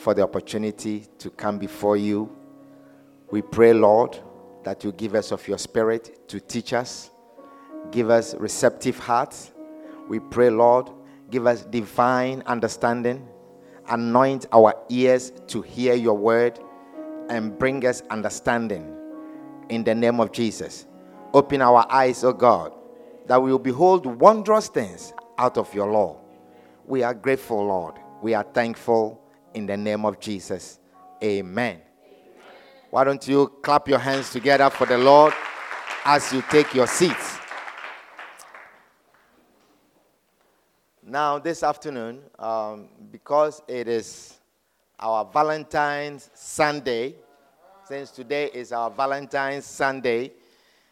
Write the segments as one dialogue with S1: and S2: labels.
S1: for the opportunity to come before you. We pray, Lord, that you give us of your spirit to teach us, give us receptive hearts. We pray, Lord, give us divine understanding, anoint our ears to hear your word, and bring us understanding in the name of Jesus. Open our eyes, O God, that we will behold wondrous things out of your law. We are grateful, Lord. We are thankful in the name of Jesus. Amen. Why don't you clap your hands together for the Lord as you take your seats? Now, this afternoon, um, because it is our Valentine's Sunday, since today is our Valentine's Sunday,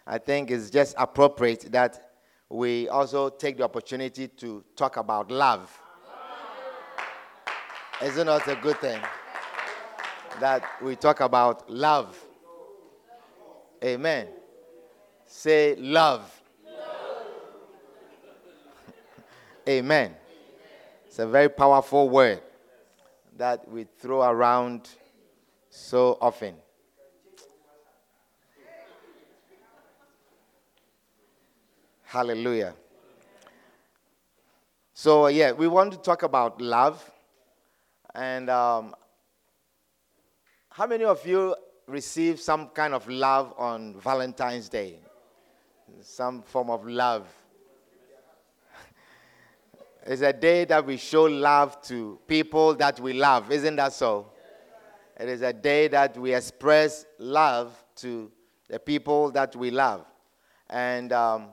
S1: I think it's just appropriate that we also take the opportunity to talk about love. Isn't that a good thing? That we talk about love. Amen. Say love. Amen. It's a very powerful word that we throw around so often. Hallelujah. So, yeah, we want to talk about love. And um, how many of you received some kind of love on Valentine's Day? Some form of love. it's a day that we show love to people that we love, isn't that so? It is a day that we express love to the people that we love. And um,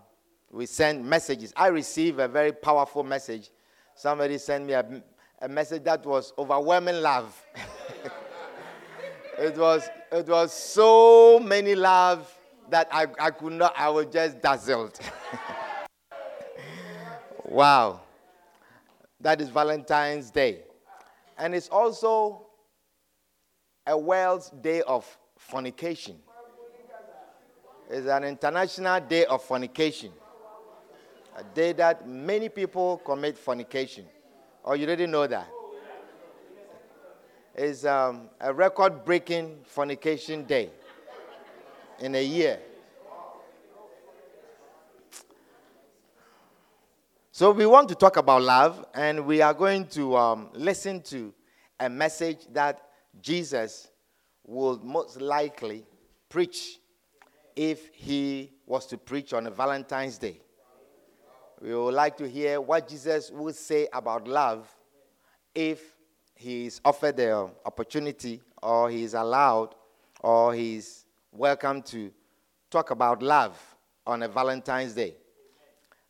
S1: we send messages. I received a very powerful message. Somebody sent me a, a message that was overwhelming love. it was it was so many love that I, I could not, I was just dazzled. wow. That is Valentine's Day. And it's also a World's Day of Fornication. It's an international day of fornication a day that many people commit fornication. Or oh, you didn't know that? It's um, a record breaking fornication day in a year. So, we want to talk about love, and we are going to um, listen to a message that Jesus would most likely preach if he was to preach on a Valentine's Day. We would like to hear what Jesus would say about love if he is offered the opportunity or he is allowed or he is welcome to talk about love on a Valentine's Day.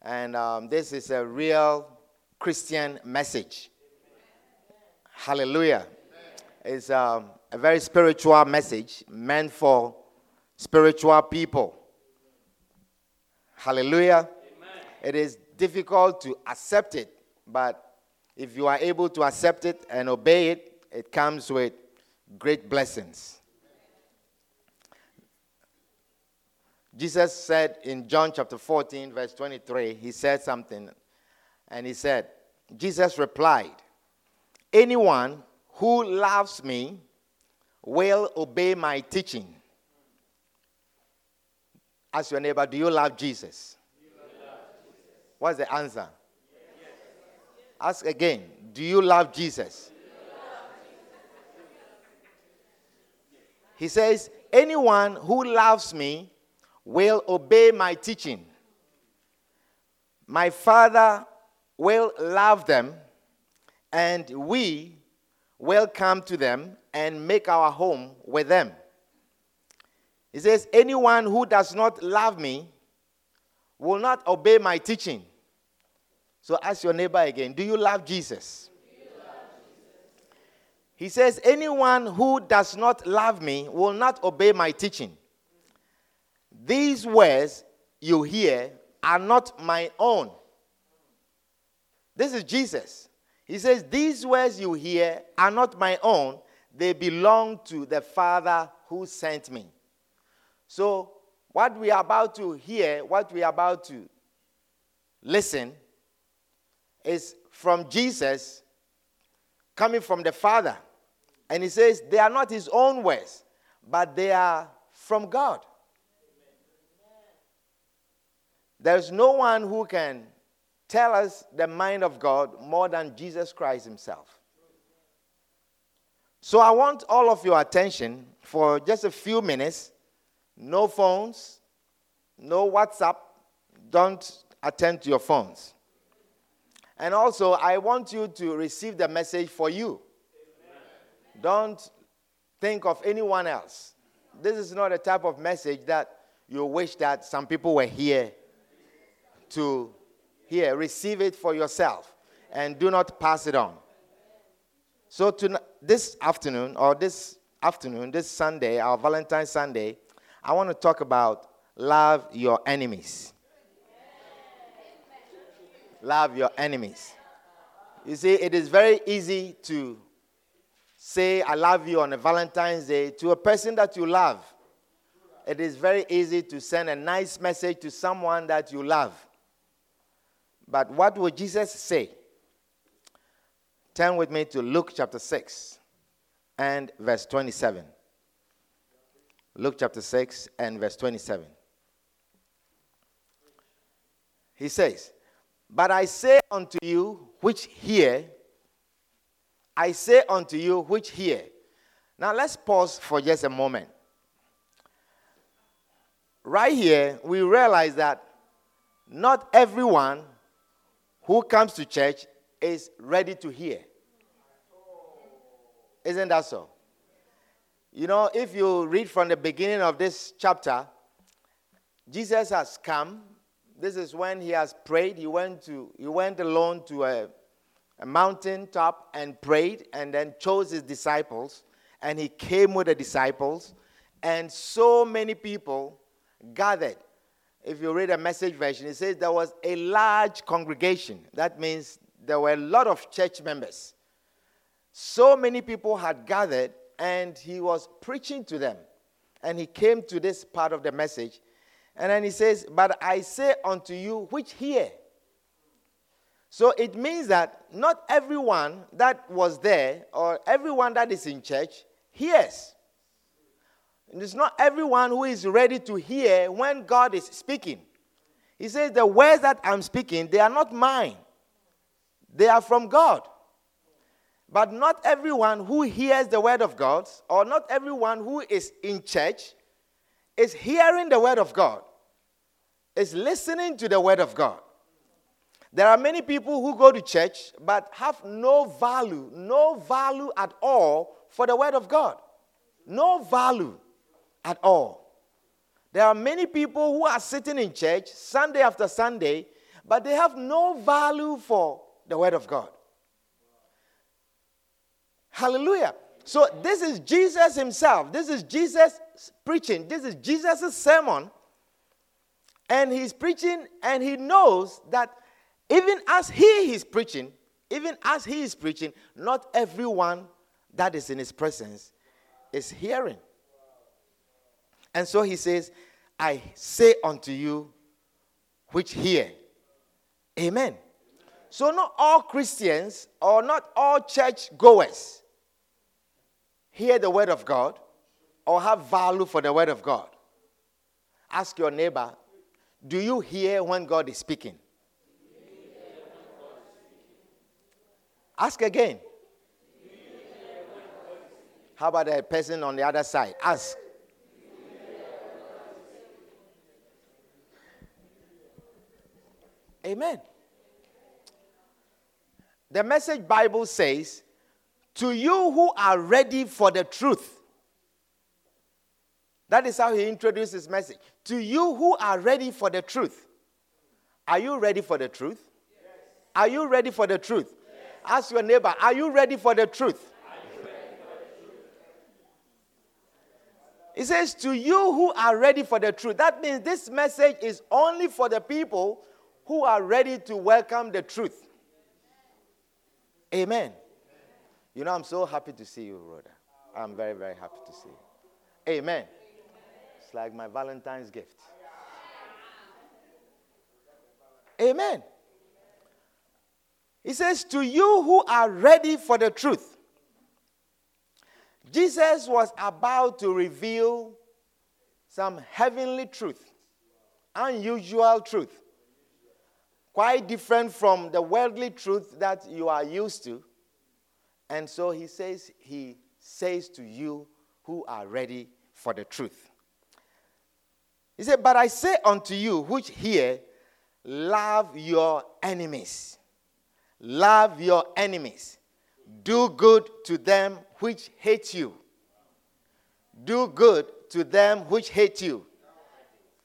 S1: And um, this is a real Christian message. Hallelujah. It's um, a very spiritual message meant for spiritual people. Hallelujah. It is difficult to accept it, but if you are able to accept it and obey it, it comes with great blessings. Jesus said in John chapter 14, verse 23, he said something, and he said, Jesus replied, Anyone who loves me will obey my teaching. Ask your neighbor, do you love Jesus? What's the answer? Yes. Ask again. Do you love Jesus? He says, Anyone who loves me will obey my teaching. My Father will love them, and we will come to them and make our home with them. He says, Anyone who does not love me will not obey my teaching. So ask your neighbor again Do you love Jesus? He says, Anyone who does not love me will not obey my teaching. These words you hear are not my own. This is Jesus. He says, These words you hear are not my own, they belong to the Father who sent me. So, what we are about to hear, what we are about to listen, is from Jesus coming from the Father. And he says, They are not his own words, but they are from God. There's no one who can tell us the mind of God more than Jesus Christ himself. So I want all of your attention for just a few minutes. No phones, no WhatsApp. Don't attend to your phones. And also, I want you to receive the message for you. Amen. Don't think of anyone else. This is not a type of message that you wish that some people were here to hear. Receive it for yourself and do not pass it on. So, to, this afternoon, or this afternoon, this Sunday, our Valentine's Sunday, I want to talk about love your enemies love your enemies. You see, it is very easy to say, I love you on a Valentine's Day to a person that you love. It is very easy to send a nice message to someone that you love. But what would Jesus say? Turn with me to Luke chapter 6 and verse 27. Luke chapter 6 and verse 27. He says, but I say unto you which hear, I say unto you which hear. Now let's pause for just a moment. Right here, we realize that not everyone who comes to church is ready to hear. Isn't that so? You know, if you read from the beginning of this chapter, Jesus has come this is when he has prayed. He went, to, he went alone to a, a mountain top and prayed and then chose his disciples. And he came with the disciples. And so many people gathered. If you read a message version, it says there was a large congregation. That means there were a lot of church members. So many people had gathered, and he was preaching to them. And he came to this part of the message, and then he says, But I say unto you which hear. So it means that not everyone that was there or everyone that is in church hears. And it's not everyone who is ready to hear when God is speaking. He says, The words that I'm speaking, they are not mine, they are from God. But not everyone who hears the word of God, or not everyone who is in church, is hearing the word of God, is listening to the word of God. There are many people who go to church but have no value, no value at all for the word of God. No value at all. There are many people who are sitting in church Sunday after Sunday, but they have no value for the word of God. Hallelujah. So, this is Jesus himself. This is Jesus preaching. This is Jesus' sermon. And he's preaching, and he knows that even as he is preaching, even as he is preaching, not everyone that is in his presence is hearing. And so he says, I say unto you which hear. Amen. So, not all Christians or not all church goers hear the word of God or have value for the word of God. Ask your neighbor, do you hear when God is speaking? Ask again. How about the person on the other side? Ask. Amen. The message Bible says, to you who are ready for the truth. That is how he introduced his message. To you who are ready for the truth. Are you ready for the truth? Yes. Are you ready for the truth? Yes. Ask your neighbor, are you ready for the truth? He says, To you who are ready for the truth. That means this message is only for the people who are ready to welcome the truth. Amen. You know, I'm so happy to see you, Rhoda. I'm very, very happy to see you. Amen. It's like my Valentine's gift. Amen. He says, To you who are ready for the truth. Jesus was about to reveal some heavenly truth, unusual truth, quite different from the worldly truth that you are used to. And so he says, He says to you who are ready for the truth. He said, But I say unto you which hear, love your enemies. Love your enemies. Do good to them which hate you. Do good to them which hate you.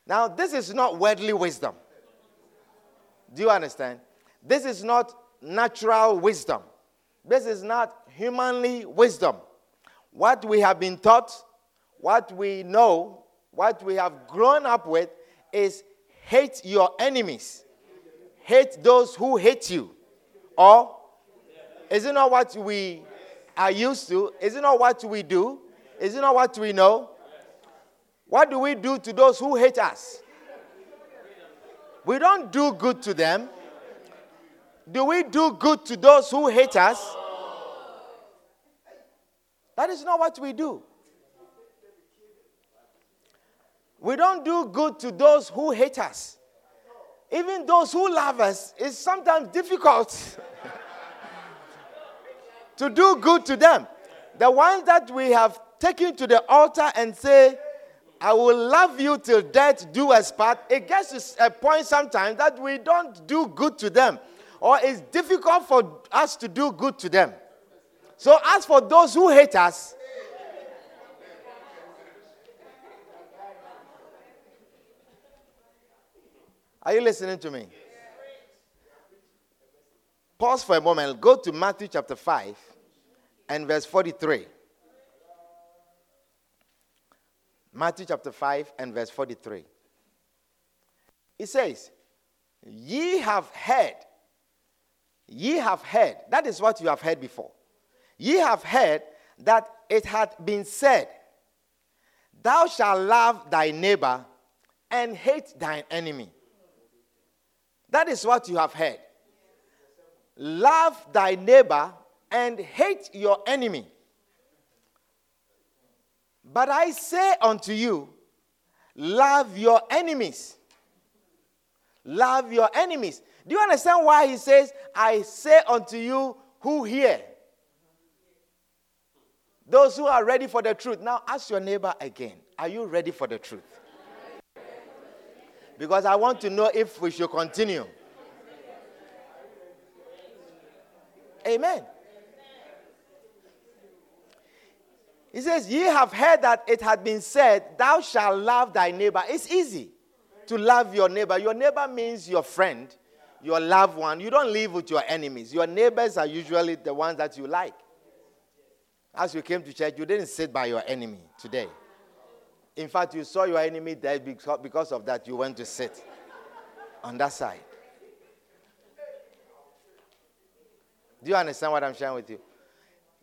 S1: Now, this is not worldly wisdom. Do you understand? This is not natural wisdom. This is not humanly wisdom. What we have been taught, what we know, what we have grown up with is hate your enemies, hate those who hate you. Or is it not what we are used to? Is it not what we do? Is it not what we know? What do we do to those who hate us? We don't do good to them. Do we do good to those who hate us? That is not what we do. We don't do good to those who hate us. Even those who love us, it's sometimes difficult to do good to them. The ones that we have taken to the altar and say, I will love you till death do us part, it gets to a point sometimes that we don't do good to them. Or it's difficult for us to do good to them. So, as for those who hate us, Are you listening to me? Pause for a moment. Go to Matthew chapter 5 and verse 43. Matthew chapter 5 and verse 43. It says, Ye have heard, ye have heard, that is what you have heard before. Ye have heard that it hath been said, Thou shalt love thy neighbor and hate thine enemy. That is what you have heard. Love thy neighbor and hate your enemy. But I say unto you, love your enemies. Love your enemies. Do you understand why he says, I say unto you who hear? Those who are ready for the truth. Now ask your neighbor again Are you ready for the truth? Because I want to know if we should continue. Amen. He says, Ye have heard that it had been said, Thou shalt love thy neighbor. It's easy to love your neighbor. Your neighbor means your friend, your loved one. You don't live with your enemies. Your neighbors are usually the ones that you like. As you came to church, you didn't sit by your enemy today. In fact, you saw your enemy there because of that, you went to sit on that side. Do you understand what I'm sharing with you?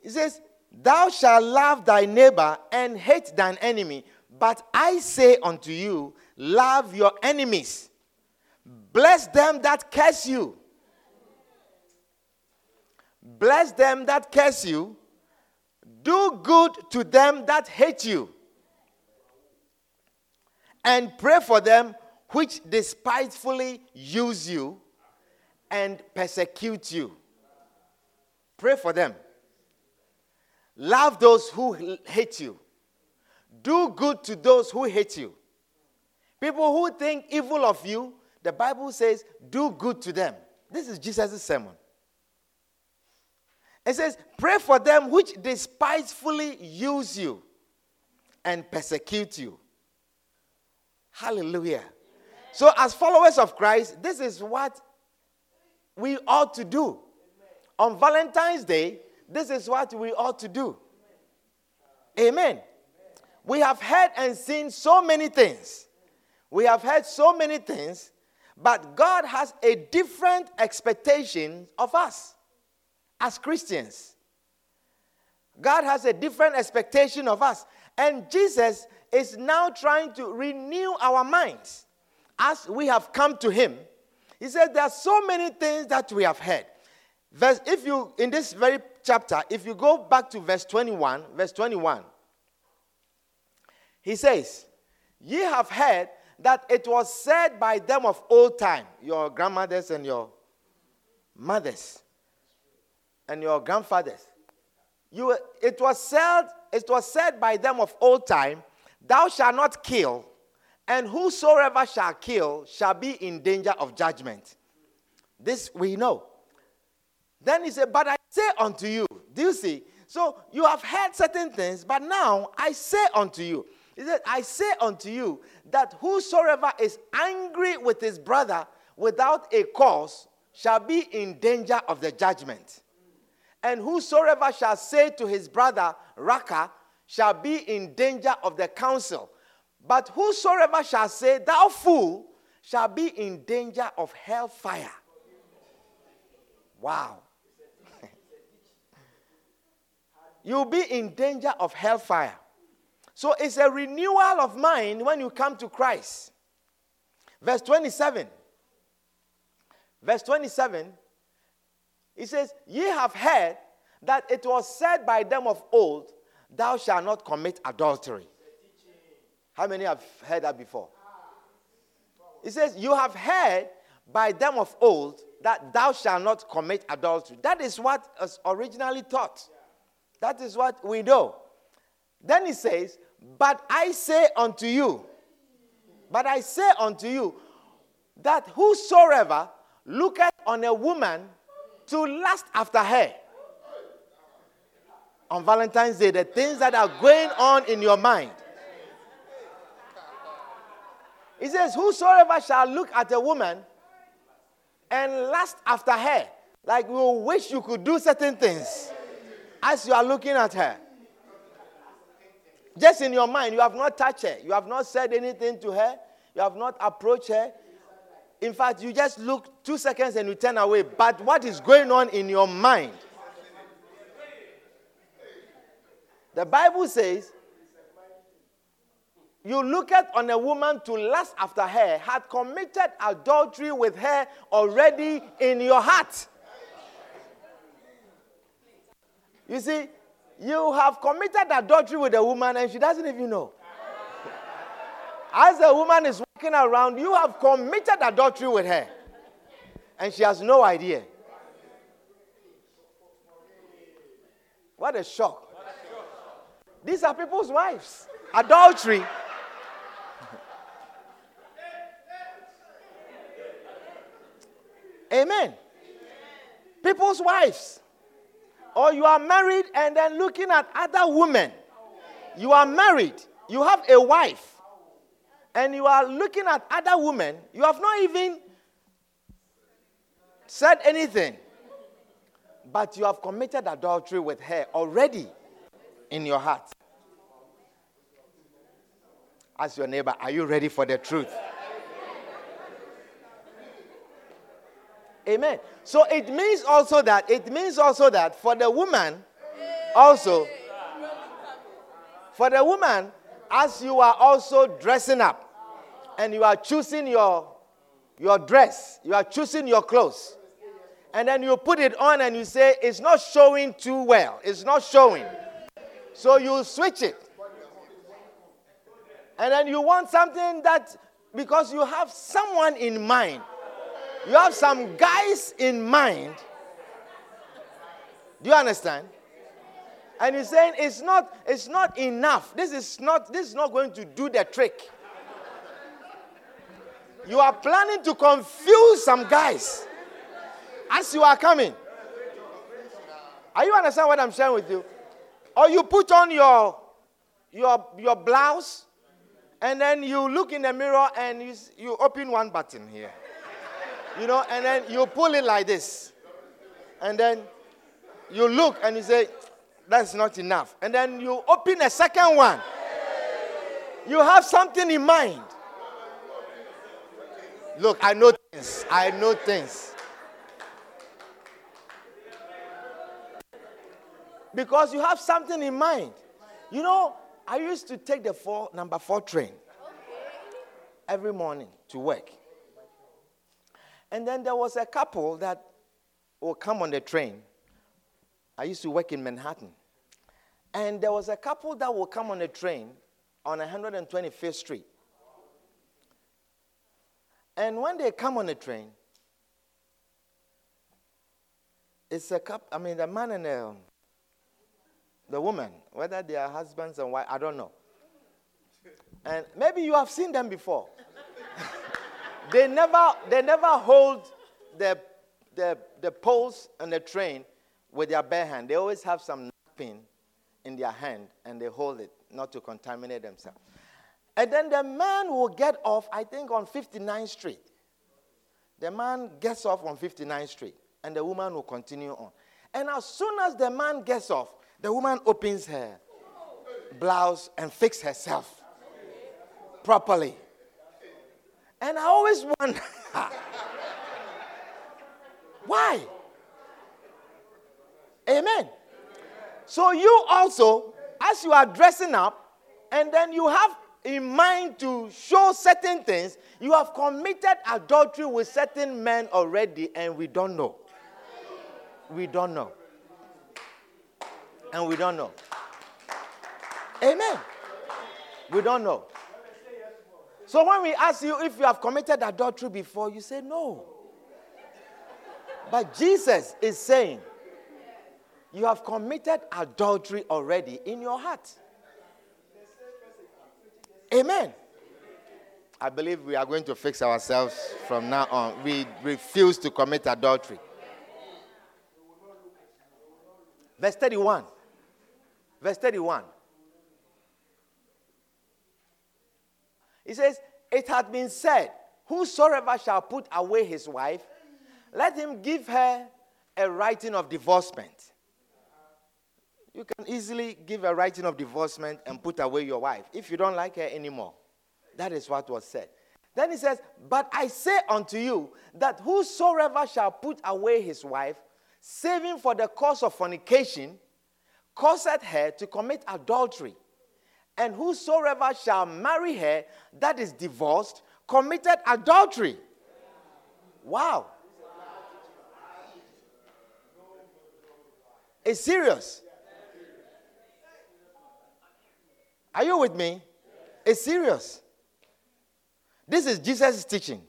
S1: He says, Thou shalt love thy neighbor and hate thine enemy. But I say unto you, love your enemies, bless them that curse you. Bless them that curse you. Do good to them that hate you and pray for them which despitefully use you and persecute you. Pray for them. Love those who hate you. Do good to those who hate you. People who think evil of you, the Bible says, do good to them. This is Jesus' sermon. It says, pray for them which despitefully use you and persecute you. Hallelujah. So, as followers of Christ, this is what we ought to do. On Valentine's Day, this is what we ought to do. Amen. we have heard and seen so many things. We have heard so many things, but God has a different expectation of us as Christians. God has a different expectation of us. And Jesus is now trying to renew our minds as we have come to Him. He said, There are so many things that we have heard. Verse, if you, in this very chapter, if you go back to verse 21, verse 21, he says, Ye have heard that it was said by them of old time, your grandmothers and your mothers and your grandfathers. You, it, was said, it was said by them of old time, Thou shalt not kill, and whosoever shall kill shall be in danger of judgment. This we know. Then he said, But I say unto you, do you see? So you have heard certain things, but now I say unto you. He said, I say unto you that whosoever is angry with his brother without a cause shall be in danger of the judgment. And whosoever shall say to his brother, Raca, shall be in danger of the council. But whosoever shall say, Thou fool, shall be in danger of hellfire. Wow. You'll be in danger of hellfire. So it's a renewal of mind when you come to Christ. Verse 27. Verse 27 he says, Ye have heard that it was said by them of old, Thou shalt not commit adultery. How many have heard that before? He says, You have heard by them of old that thou shalt not commit adultery. That is what was originally taught. That is what we know. Then he says, But I say unto you, but I say unto you, that whosoever looketh on a woman to lust after her. On Valentine's Day, the things that are going on in your mind. He says, Whosoever shall look at a woman and lust after her, like you wish you could do certain things as you are looking at her. Just in your mind, you have not touched her, you have not said anything to her, you have not approached her, in fact, you just look two seconds and you turn away. But what is going on in your mind? The Bible says, you look at on a woman to lust after her, had committed adultery with her already in your heart. You see, you have committed adultery with a woman and she doesn't even know. As the woman is walking around, you have committed adultery with her. And she has no idea. What a shock. These are people's wives. Adultery. Amen. People's wives. Or you are married and then looking at other women. You are married. You have a wife and you are looking at other women, you have not even said anything, but you have committed adultery with her already in your heart. Ask your neighbor, are you ready for the truth? Amen. So it means also that it means also that for the woman also for the woman as you are also dressing up and you are choosing your, your dress, you are choosing your clothes, and then you put it on and you say, it's not showing too well, it's not showing. So you switch it. And then you want something that, because you have someone in mind, you have some guys in mind. Do you understand? And you're saying it's not, it's not enough. This is not, this is not going to do the trick. You are planning to confuse some guys as you are coming. Are you understand what I'm sharing with you? Or you put on your your your blouse and then you look in the mirror and you, you open one button here. You know, and then you pull it like this. And then you look and you say, that's not enough. And then you open a second one. You have something in mind. Look, I know things. I know things. Because you have something in mind. You know, I used to take the four, number four train every morning to work. And then there was a couple that would come on the train. I used to work in Manhattan. And there was a couple that would come on the train on 125th Street. And when they come on the train, it's a couple, I mean, the man and the, the woman, whether they are husbands and wife, I don't know. And maybe you have seen them before. They never, they never hold the, the, the poles and the train with their bare hand. They always have some pin in their hand and they hold it not to contaminate themselves. And then the man will get off, I think, on 59th Street. The man gets off on 59th Street and the woman will continue on. And as soon as the man gets off, the woman opens her blouse and fixes herself properly. And I always wonder why? Amen. So you also, as you are dressing up, and then you have in mind to show certain things, you have committed adultery with certain men already, and we don't know. We don't know. And we don't know. Amen. We don't know. So when we ask you if you have committed adultery before, you say no. But Jesus is saying, you have committed adultery already in your heart. Amen. I believe we are going to fix ourselves from now on. We refuse to commit adultery. Verse 31. Verse 31. He says, It had been said, Whosoever shall put away his wife, let him give her a writing of divorcement. You can easily give a writing of divorcement and put away your wife if you don't like her anymore. That is what was said. Then he says, But I say unto you that whosoever shall put away his wife, saving for the cause of fornication, causeth her to commit adultery. And whosoever shall marry her that is divorced, committed adultery. Wow. It's serious. Are you with me? It's serious. This is Jesus' teaching.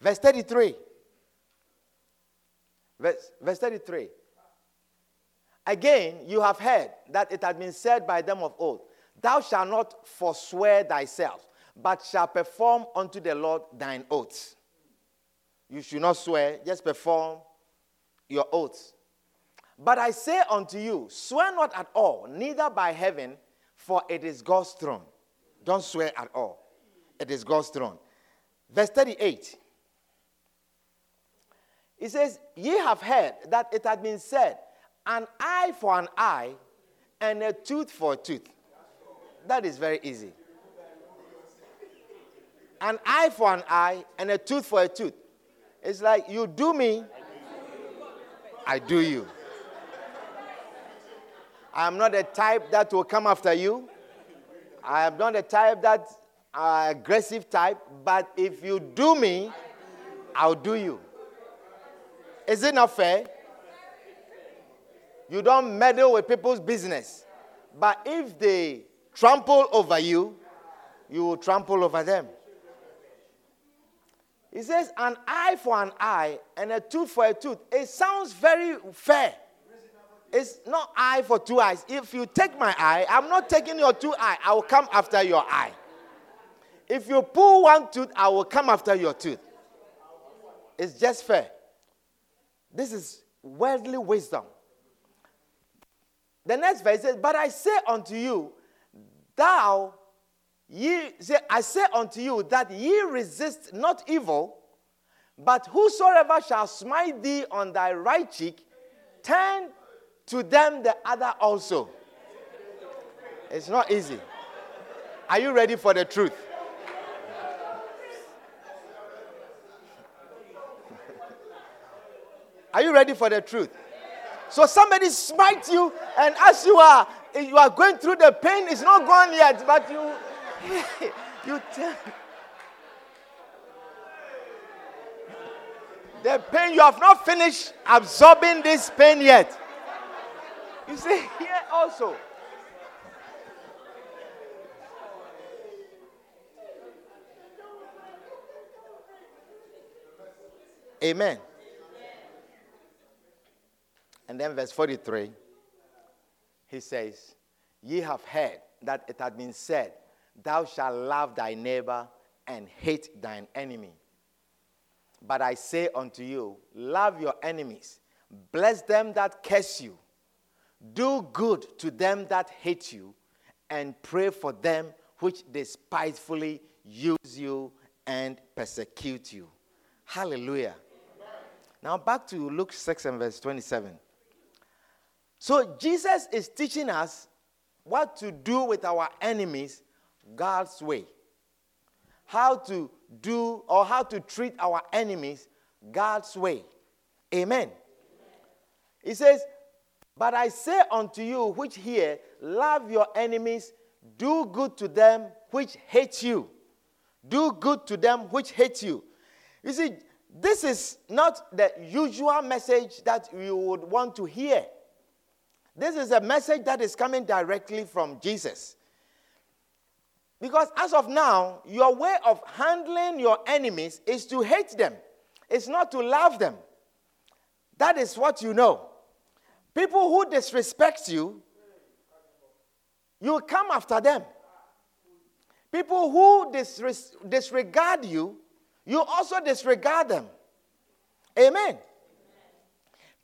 S1: Verse 33. Verse, verse 33. Again, you have heard that it had been said by them of old, Thou shalt not forswear thyself, but shalt perform unto the Lord thine oaths. You should not swear, just perform your oaths. But I say unto you, swear not at all, neither by heaven, for it is God's throne. Don't swear at all. It is God's throne. Verse 38. He says, Ye have heard that it had been said, an eye for an eye and a tooth for a tooth. That is very easy. An eye for an eye and a tooth for a tooth. It's like you do me, I do you. I'm not a type that will come after you. I am not a type that uh, aggressive type, but if you do me, I'll do you. Is it not fair? You don't meddle with people's business. But if they trample over you, you will trample over them. He says, an eye for an eye and a tooth for a tooth. It sounds very fair. It's not eye for two eyes. If you take my eye, I'm not taking your two eye. I will come after your eye. If you pull one tooth, I will come after your tooth. It's just fair. This is worldly wisdom. The next verse says, But I say unto you, thou ye say, I say unto you that ye resist not evil, but whosoever shall smite thee on thy right cheek, turn to them the other also. It's not easy. Are you ready for the truth? Are you ready for the truth? So somebody smite you, and as you are you are going through the pain, it's not gone yet, but you you tell the pain you have not finished absorbing this pain yet. You see here also. Amen. And then verse 43, he says, Ye have heard that it had been said, Thou shalt love thy neighbor and hate thine enemy. But I say unto you, Love your enemies, bless them that curse you, do good to them that hate you, and pray for them which despitefully use you and persecute you. Hallelujah. Now back to Luke 6 and verse 27. So Jesus is teaching us what to do with our enemies God's way. How to do or how to treat our enemies God's way. Amen. He says, But I say unto you which hear, love your enemies, do good to them which hate you. Do good to them which hate you. You see, this is not the usual message that you would want to hear. This is a message that is coming directly from Jesus. Because as of now, your way of handling your enemies is to hate them, it's not to love them. That is what you know. People who disrespect you, you come after them. People who disregard you, you also disregard them. Amen.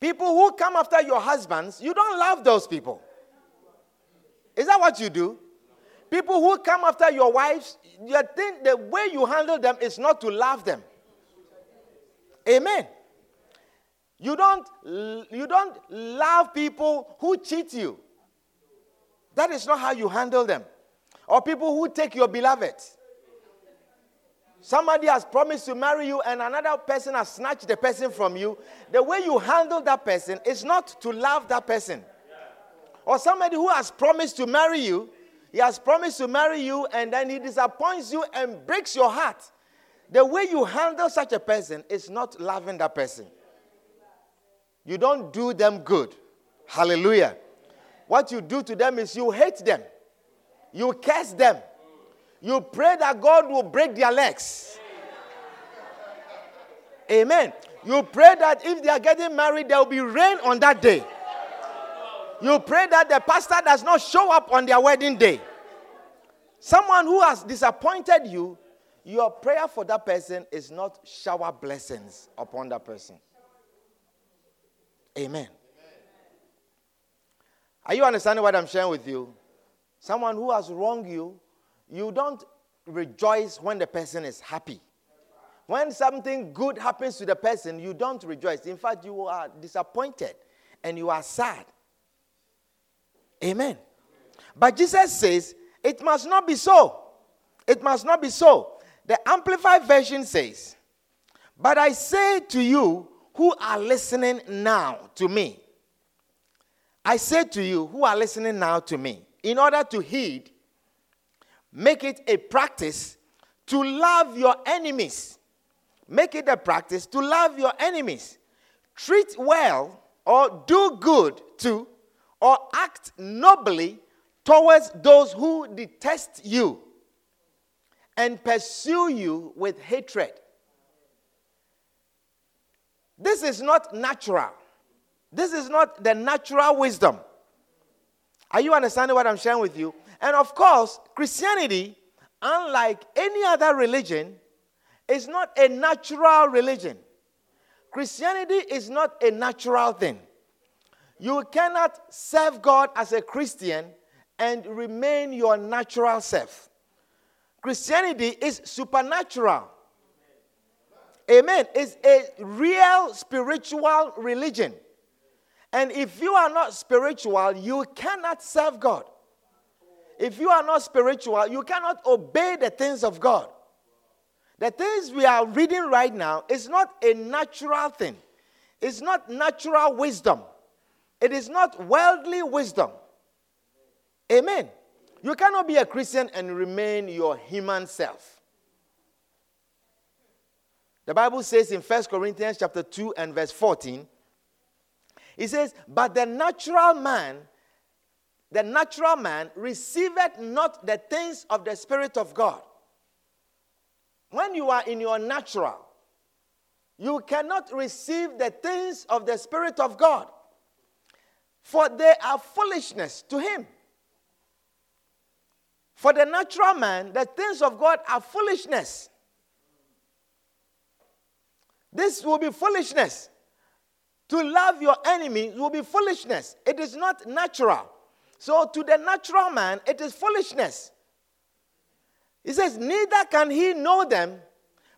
S1: People who come after your husbands, you don't love those people. Is that what you do? People who come after your wives, you think the way you handle them is not to love them. Amen. You don't, you don't love people who cheat you. That is not how you handle them. Or people who take your beloved. Somebody has promised to marry you and another person has snatched the person from you. The way you handle that person is not to love that person. Or somebody who has promised to marry you, he has promised to marry you and then he disappoints you and breaks your heart. The way you handle such a person is not loving that person. You don't do them good. Hallelujah. What you do to them is you hate them, you curse them you pray that God will break their legs. Amen. You pray that if they are getting married, there will be rain on that day. You pray that the pastor does not show up on their wedding day. Someone who has disappointed you, your prayer for that person is not shower blessings upon that person. Amen. Are you understanding what I'm sharing with you? Someone who has wronged you, you don't rejoice when the person is happy. When something good happens to the person, you don't rejoice. In fact, you are disappointed and you are sad. Amen. But Jesus says, it must not be so. It must not be so. The Amplified Version says, But I say to you who are listening now to me, I say to you who are listening now to me, in order to heed, Make it a practice to love your enemies. Make it a practice to love your enemies. Treat well or do good to or act nobly towards those who detest you and pursue you with hatred. This is not natural. This is not the natural wisdom. Are you understanding what I'm sharing with you? And of course, Christianity, unlike any other religion, is not a natural religion. Christianity is not a natural thing. You cannot serve God as a Christian and remain your natural self. Christianity is supernatural. Amen. It's a real spiritual religion. And if you are not spiritual, you cannot serve God. If you are not spiritual, you cannot obey the things of God. The things we are reading right now is not a natural thing, it's not natural wisdom, it is not worldly wisdom. Amen. You cannot be a Christian and remain your human self. The Bible says in 1 Corinthians chapter 2 and verse 14, it says, But the natural man, the natural man receiveth not the things of the Spirit of God. When you are in your natural, you cannot receive the things of the Spirit of God, for they are foolishness to him. For the natural man, the things of God are foolishness. This will be foolishness. To love your enemy will be foolishness. It is not natural. So, to the natural man, it is foolishness. He says, Neither can he know them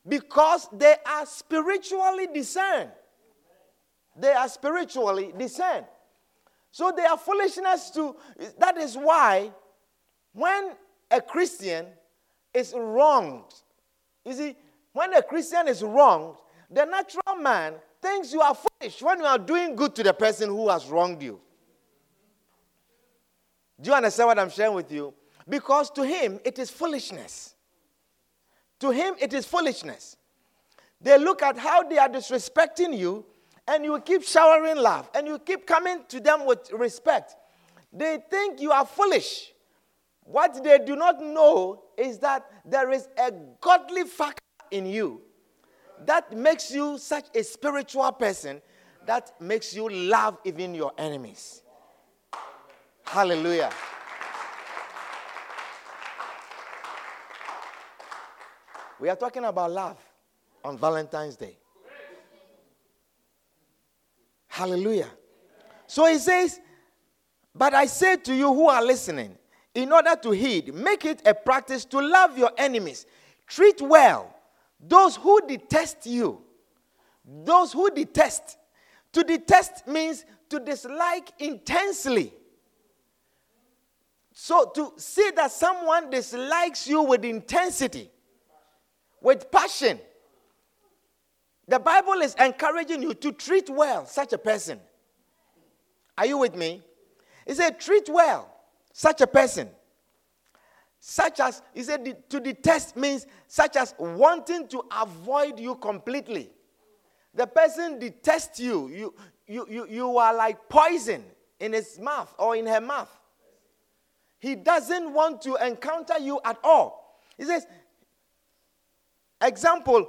S1: because they are spiritually discerned. They are spiritually discerned. So, they are foolishness to. That is why when a Christian is wronged, you see, when a Christian is wronged, the natural man thinks you are foolish when you are doing good to the person who has wronged you. Do you understand what I'm sharing with you? Because to him it is foolishness. To him it is foolishness. They look at how they are disrespecting you, and you keep showering love, and you keep coming to them with respect. They think you are foolish. What they do not know is that there is a godly factor in you that makes you such a spiritual person that makes you love even your enemies. Hallelujah. We are talking about love on Valentine's Day. Hallelujah. So he says, But I say to you who are listening, in order to heed, make it a practice to love your enemies, treat well those who detest you, those who detest. To detest means to dislike intensely. So to see that someone dislikes you with intensity, with passion, the Bible is encouraging you to treat well such a person. Are you with me? It said, treat well such a person. Such as, he said, to detest means such as wanting to avoid you completely. The person detests you. You, you, you, you are like poison in his mouth or in her mouth. He doesn't want to encounter you at all. He says, example,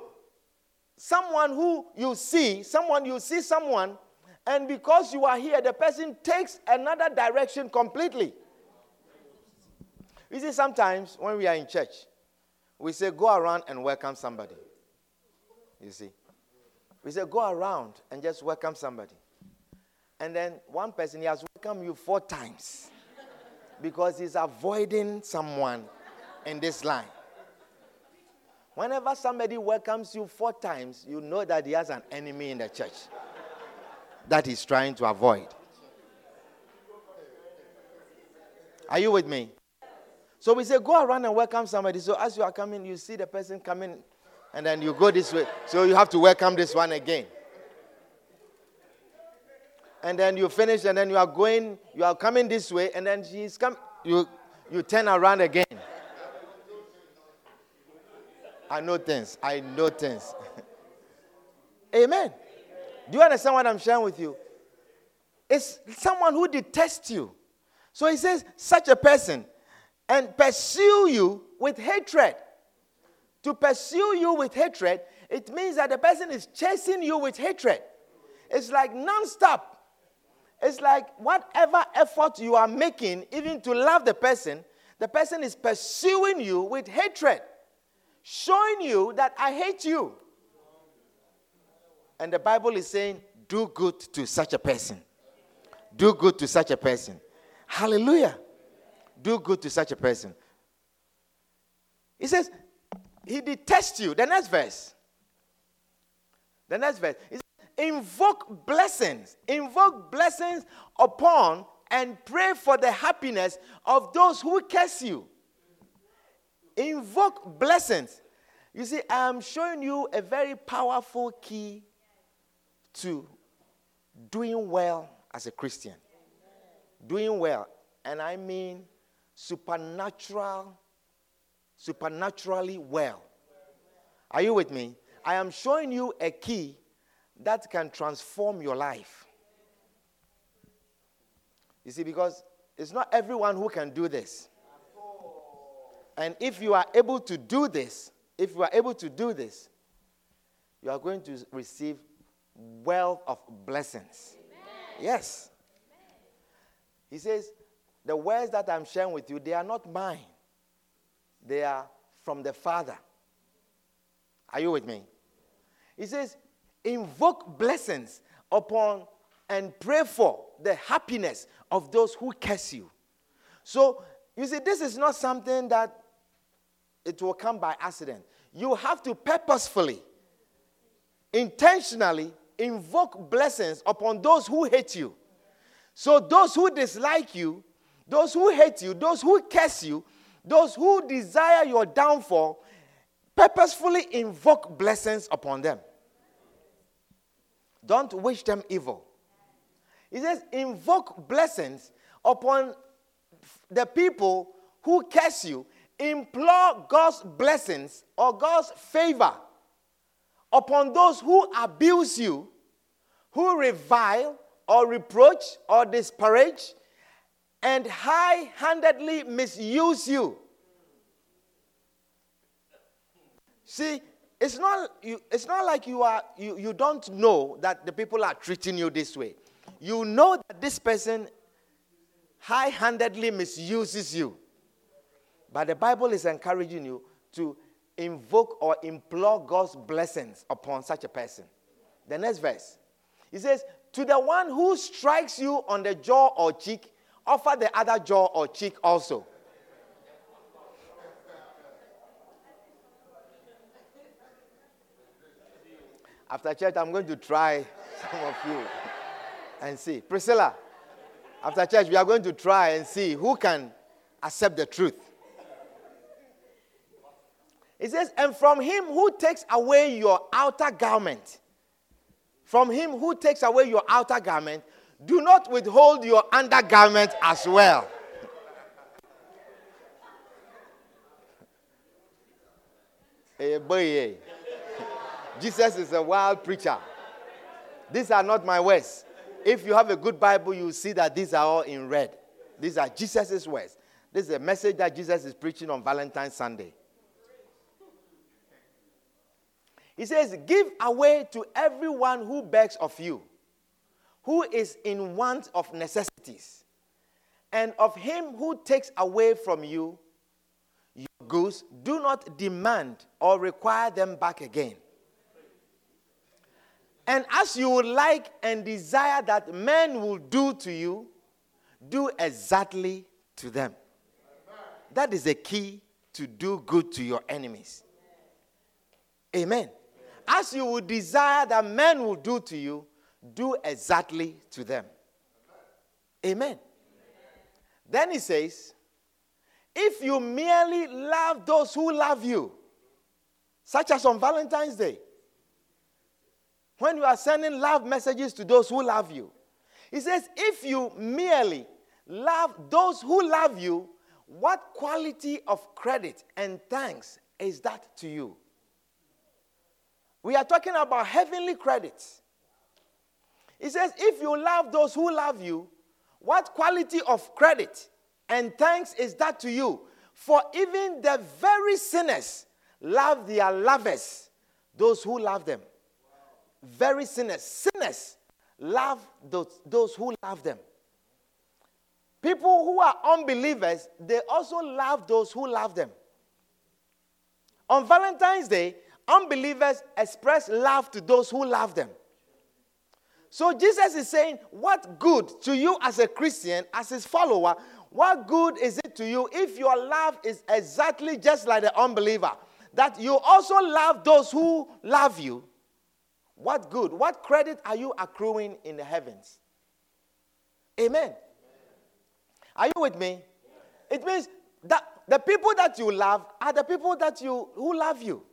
S1: someone who you see, someone you see someone, and because you are here, the person takes another direction completely. You see, sometimes when we are in church, we say, go around and welcome somebody. You see? We say, go around and just welcome somebody. And then one person, he has welcomed you four times because he's avoiding someone in this line. Whenever somebody welcomes you four times, you know that he has an enemy in the church that he's trying to avoid. Are you with me? So we say, go around and welcome somebody. So as you are coming, you see the person coming, and then you go this way. So you have to welcome this one again. And then you finish, and then you are going, you are coming this way, and then she's come. You you turn around again. I know things. I know things. Amen. Do you understand what I'm sharing with you? It's someone who detests you. So he says, such a person and pursue you with hatred. To pursue you with hatred, it means that the person is chasing you with hatred. It's like non-stop. It's like whatever effort you are making, even to love the person, the person is pursuing you with hatred, showing you that I hate you. And the Bible is saying, do good to such a person. Do good to such a person. Hallelujah do good to such a person. He says, He detests you. The next verse. The next verse. He says, invoke blessings. Invoke blessings upon and pray for the happiness of those who curse you. Invoke blessings. You see, I'm showing you a very powerful key to doing well as a Christian. Doing well. And I mean supernatural, supernaturally well. Are you with me? I am showing you a key that can transform your life. You see, because it's not everyone who can do this. And if you are able to do this, if you are able to do this, you are going to receive wealth of blessings. Amen. Yes. Amen. He says, The words that I'm sharing with you, they are not mine, they are from the Father. Are you with me? He says, Invoke blessings upon and pray for the happiness of those who curse you. So, you see, this is not something that it will come by accident. You have to purposefully, intentionally invoke blessings upon those who hate you. So, those who dislike you, those who hate you, those who curse you, those who desire your downfall, purposefully invoke blessings upon them. Don't wish them evil. He says, invoke blessings upon the people who curse you. Implore God's blessings or God's favor upon those who abuse you, who revile or reproach or disparage and high handedly misuse you. See, it's not, you, it's not like you, are, you, you don't know that the people are treating you this way. You know that this person high handedly misuses you. But the Bible is encouraging you to invoke or implore God's blessings upon such a person. The next verse. He says, To the one who strikes you on the jaw or cheek, offer the other jaw or cheek also. After church, I'm going to try some of you and see. Priscilla, after church, we are going to try and see who can accept the truth. It says, and from him who takes away your outer garment, from him who takes away your outer garment, do not withhold your undergarment as well. Eh, eh. Jesus is a wild preacher. These are not my words. If you have a good Bible, you see that these are all in red. These are Jesus' words. This is a message that Jesus is preaching on Valentine's Sunday. He says, Give away to everyone who begs of you, who is in want of necessities, and of him who takes away from you your goods, do not demand or require them back again. And as you would like and desire that men will do to you, do exactly to them. That is the key to do good to your enemies. Amen. As you would desire that men will do to you, do exactly to them. Amen. Then he says, if you merely love those who love you, such as on Valentine's Day, when you are sending love messages to those who love you. He says, if you merely love those who love you, what quality of credit and thanks is that to you? We are talking about heavenly credits. He says, if you love those who love you, what quality of credit and thanks is that to you? For even the very sinners love their lovers, those who love them very sinners. Sinners love those, those who love them. People who are unbelievers, they also love those who love them. On Valentine's Day, unbelievers express love to those who love them. So Jesus is saying, What good to you as a Christian, as his follower, what good is it to you if your love is exactly just like the unbeliever? That you also love those who love you what good, what credit are you accruing in the heavens? Amen. Are you with me? It means that the people that you love are the people that you who love you.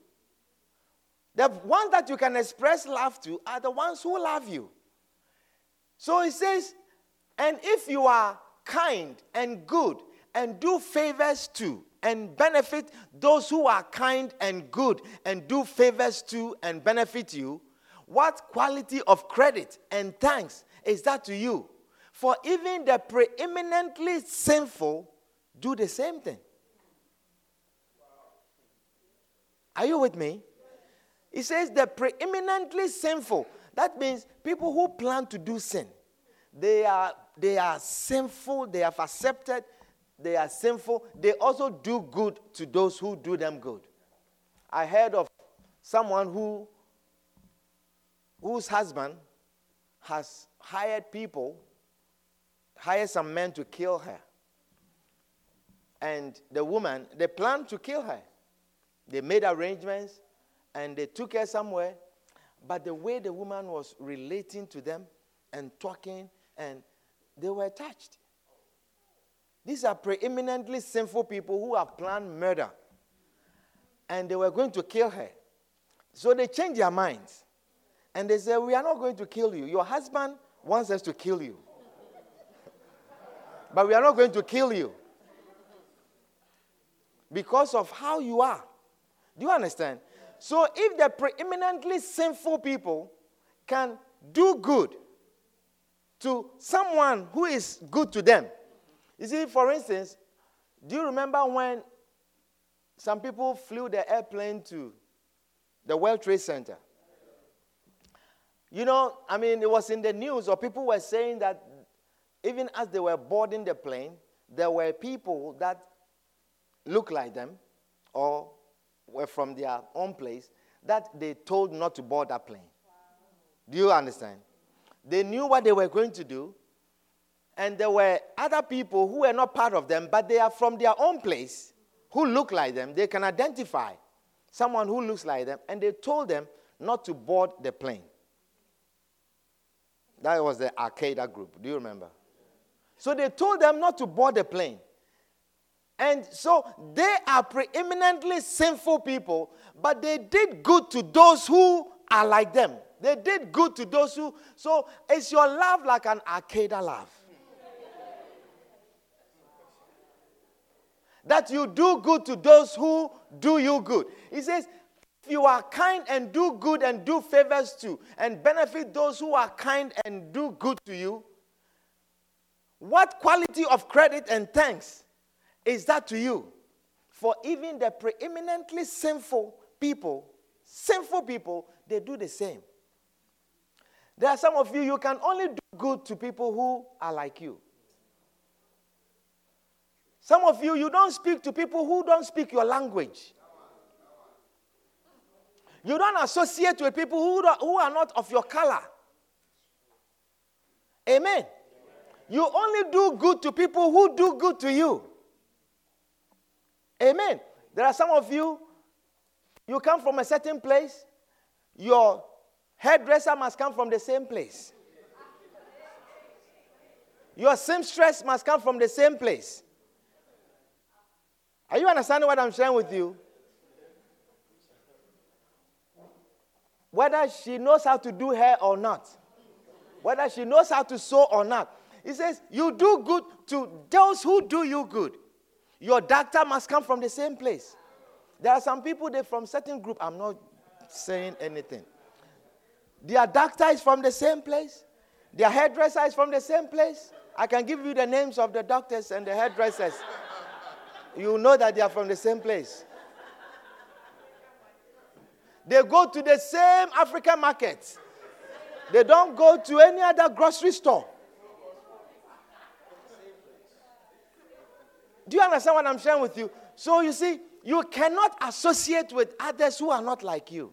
S1: The ones that you can express love to are the ones who love you. So he says, and if you are kind and good and do favors to and benefit those who are kind and good and do favors to and benefit you, what quality of credit and thanks is that to you? For even the preeminently sinful do the same thing. Are you with me? He says the preeminently sinful. That means people who plan to do sin. They are, they are sinful, they have accepted, they are sinful. They also do good to those who do them good. I heard of someone who whose husband has hired people, hired some men to kill her. And the woman, they planned to kill her. They made arrangements and they took her somewhere. But the way the woman was relating to them and talking, and they were touched. These are preeminently sinful people who have planned murder. And they were going to kill her. So they changed their minds. And they said, We are not going to kill you. Your husband wants us to kill you. but we are not going to kill you. Because of how you are. Do you understand? So if the preeminently sinful people can do good to someone who is good to them. You see, for instance, do you remember when some people flew the airplane to the World Trade Center? You know, I mean, it was in the news, or people were saying that even as they were boarding the plane, there were people that looked like them or were from their own place that they told not to board that plane. Wow. Do you understand? They knew what they were going to do, and there were other people who were not part of them, but they are from their own place who look like them. They can identify someone who looks like them, and they told them not to board the plane. That was the Al Qaeda group. Do you remember? So they told them not to board the plane. And so they are preeminently sinful people, but they did good to those who are like them. They did good to those who. So is your love like an Al Qaeda love? that you do good to those who do you good. He says, if you are kind and do good and do favors to and benefit those who are kind and do good to you, what quality of credit and thanks is that to you? For even the preeminently sinful people, sinful people, they do the same. There are some of you, you can only do good to people who are like you. Some of you, you don't speak to people who don't speak your language. You don't associate with people who, who are not of your color. Amen. You only do good to people who do good to you. Amen. There are some of you, you come from a certain place, your hairdresser must come from the same place. Your seamstress must come from the same place. Are you understanding what I'm sharing with you? Whether she knows how to do hair or not, whether she knows how to sew or not. He says, You do good to those who do you good. Your doctor must come from the same place. There are some people they from certain group. I'm not saying anything. Their doctor is from the same place. Their hairdresser is from the same place. I can give you the names of the doctors and the hairdressers. you know that they are from the same place. They go to the same African market. They don't go to any other grocery store. Do you understand what I'm sharing with you? So you see, you cannot associate with others who are not like you.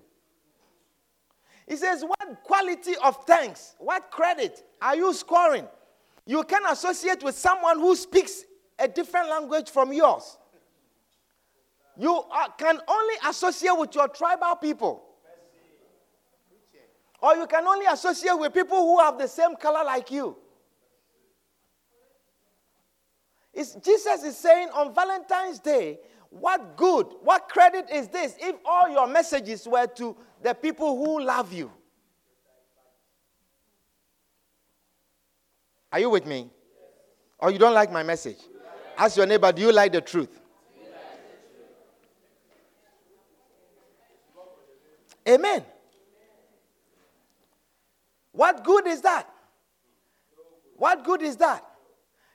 S1: He says, What quality of thanks, what credit are you scoring? You can associate with someone who speaks a different language from yours. You are, can only associate with your tribal people. Or you can only associate with people who have the same color like you. It's, Jesus is saying on Valentine's Day, what good, what credit is this if all your messages were to the people who love you? Are you with me? Or you don't like my message? Ask your neighbor, do you like the truth? Amen. What good is that? What good is that?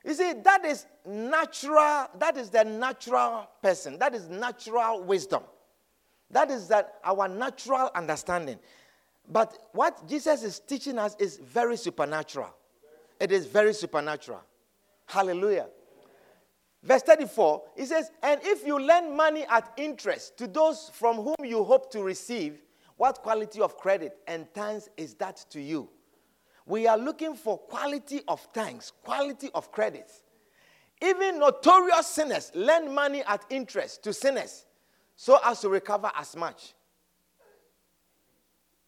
S1: You see, that is natural, that is the natural person. That is natural wisdom. That is that our natural understanding. But what Jesus is teaching us is very supernatural. It is very supernatural. Hallelujah. Verse 34, he says, And if you lend money at interest to those from whom you hope to receive, what quality of credit and thanks is that to you? We are looking for quality of thanks, quality of credit. Even notorious sinners lend money at interest to sinners so as to recover as much.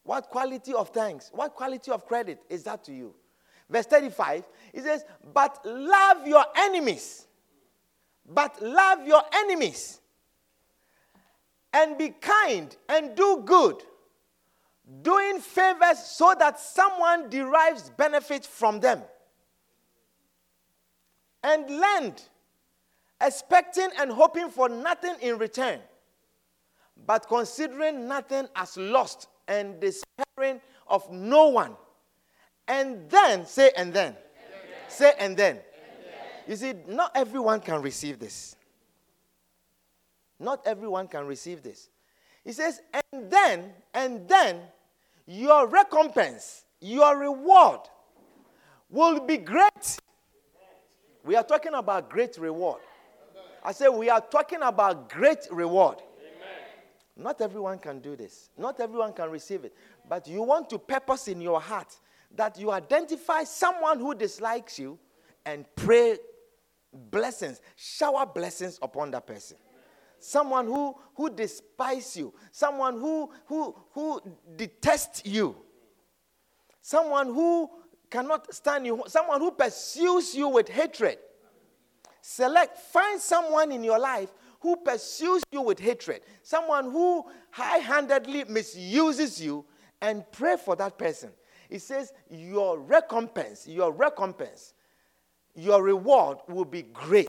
S1: What quality of thanks, what quality of credit is that to you? Verse 35, it says, But love your enemies. But love your enemies. And be kind and do good doing favors so that someone derives benefit from them. And lend, expecting and hoping for nothing in return, but considering nothing as lost and despairing of no one. And then, say, and then. Say, and then. You see, not everyone can receive this. Not everyone can receive this. He says, and then, and then your recompense, your reward will be great. We are talking about great reward. I say we are talking about great reward. Not everyone can do this. Not everyone can receive it. But you want to purpose in your heart that you identify someone who dislikes you and pray blessings, shower blessings upon that person someone who, who despises you, someone who, who, who detests you, someone who cannot stand you, someone who pursues you with hatred. Select, find someone in your life who pursues you with hatred, someone who high handedly misuses you, and pray for that person. It says, Your recompense, your recompense, your reward will be great.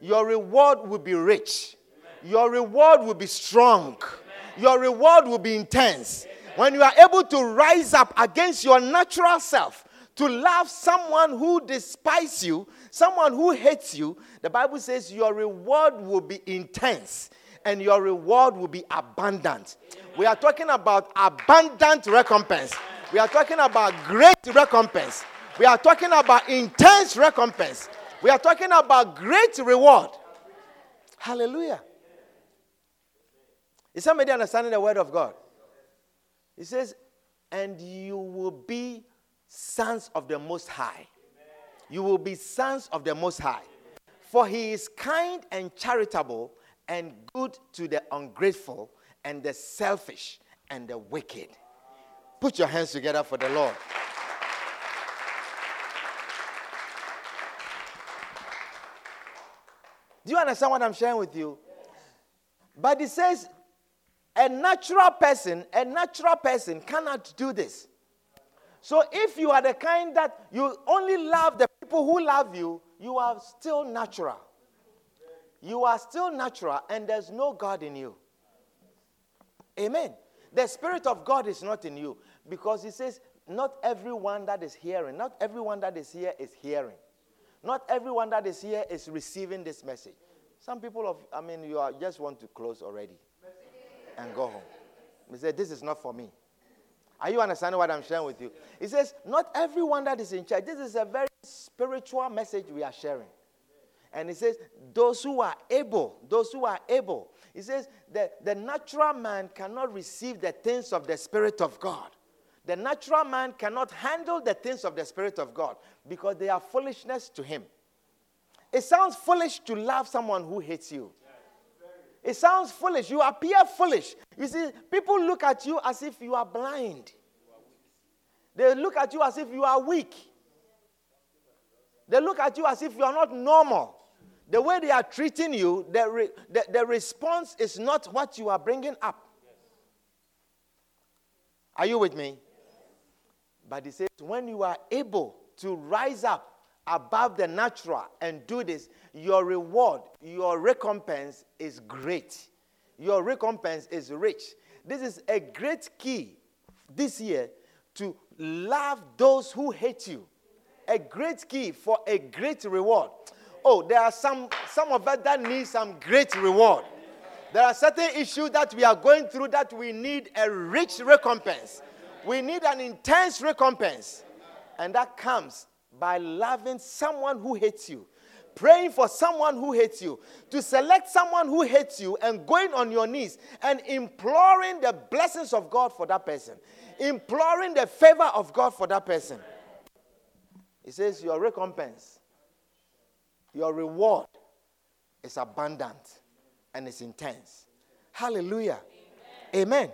S1: Your reward will be rich your reward will be strong. Your reward will be intense. When you are able to rise up against your natural self, to love someone who despises you, someone who hates you, the Bible says your reward will be intense and your reward will be abundant. We are talking about abundant recompense. We are talking about great recompense. We are talking about intense recompense. We are talking about great reward. Hallelujah. Is somebody understanding the word of God? He says, and you will be sons of the Most High. You will be sons of the Most High. For he is kind and charitable and good to the ungrateful and the selfish and the wicked. Put your hands together for the Lord. Do you understand what I'm sharing with you? But it says, a natural person, a natural person cannot do this. So if you are the kind that you only love the people who love you, you are still natural. You are still natural, and there's no God in you. Amen. The Spirit of God is not in you because He says, Not everyone that is hearing, not everyone that is here is hearing. Not everyone that is here is receiving this message. Some people of, I mean, you are, just want to close already and go home. He said, This is not for me. Are you understanding what I'm sharing with you? He says, Not everyone that is in church. This is a very spiritual message we are sharing. And he says, Those who are able, those who are able. He says, the, the natural man cannot receive the things of the Spirit of God. The natural man cannot handle the things of the Spirit of God because they are foolishness to him. It sounds foolish to love someone who hates you. It sounds foolish. You appear foolish. You see, people look at you as if you are blind. They look at you as if you are weak. They look at you as if you are not normal. the way they are treating you, the, re, the, the response is not what you are bringing up. Are you with me? But he says, when you are able to rise up above the natural and do this, your reward, your recompense is great. Your recompense is rich. This is a great key this year to love those who hate you. A great key for a great reward. Oh, there are some some of us that need some great reward. There are certain issues that we are going through that we need a rich recompense. We need an intense recompense. And that comes by loving someone who hates you, praying for someone who hates you, to select someone who hates you and going on your knees and imploring the blessings of God for that person, imploring the favor of God for that person. He says, Your recompense, your reward is abundant and it's intense. Hallelujah. Amen. Amen.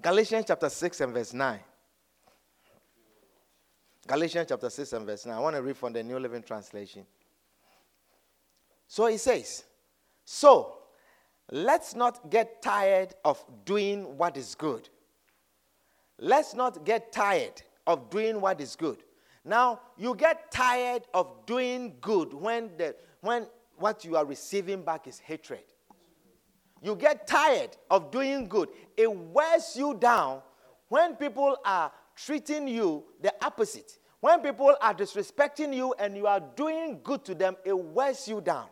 S1: Galatians chapter 6 and verse 9. Galatians chapter 6 and verse 9. I want to read from the New Living Translation. So he says, So let's not get tired of doing what is good. Let's not get tired of doing what is good. Now, you get tired of doing good when, the, when what you are receiving back is hatred. You get tired of doing good. It wears you down when people are treating you the opposite. When people are disrespecting you and you are doing good to them, it wears you down.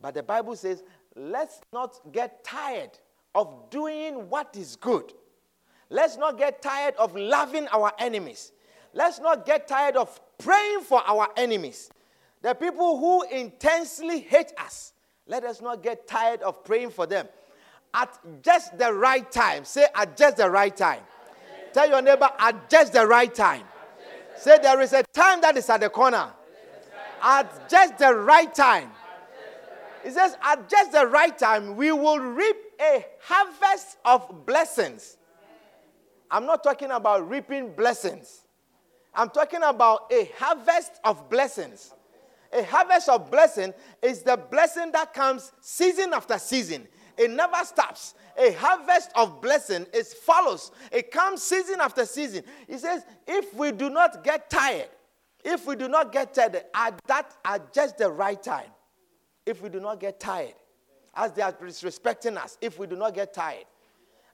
S1: But the Bible says, let's not get tired of doing what is good. Let's not get tired of loving our enemies. Let's not get tired of praying for our enemies. The people who intensely hate us, let us not get tired of praying for them. At just the right time, say, at just the right time. Tell your neighbor, at just the right time. Say, there is a time that is at the corner. At just the right time. It says, at just the right time, we will reap a harvest of blessings. I'm not talking about reaping blessings. I'm talking about a harvest of blessings. A harvest of blessing is the blessing that comes season after season. It never stops. A harvest of blessing is follows. It comes season after season. He says, if we do not get tired, if we do not get tired at that at just the right time, if we do not get tired, as they are disrespecting us, if we do not get tired,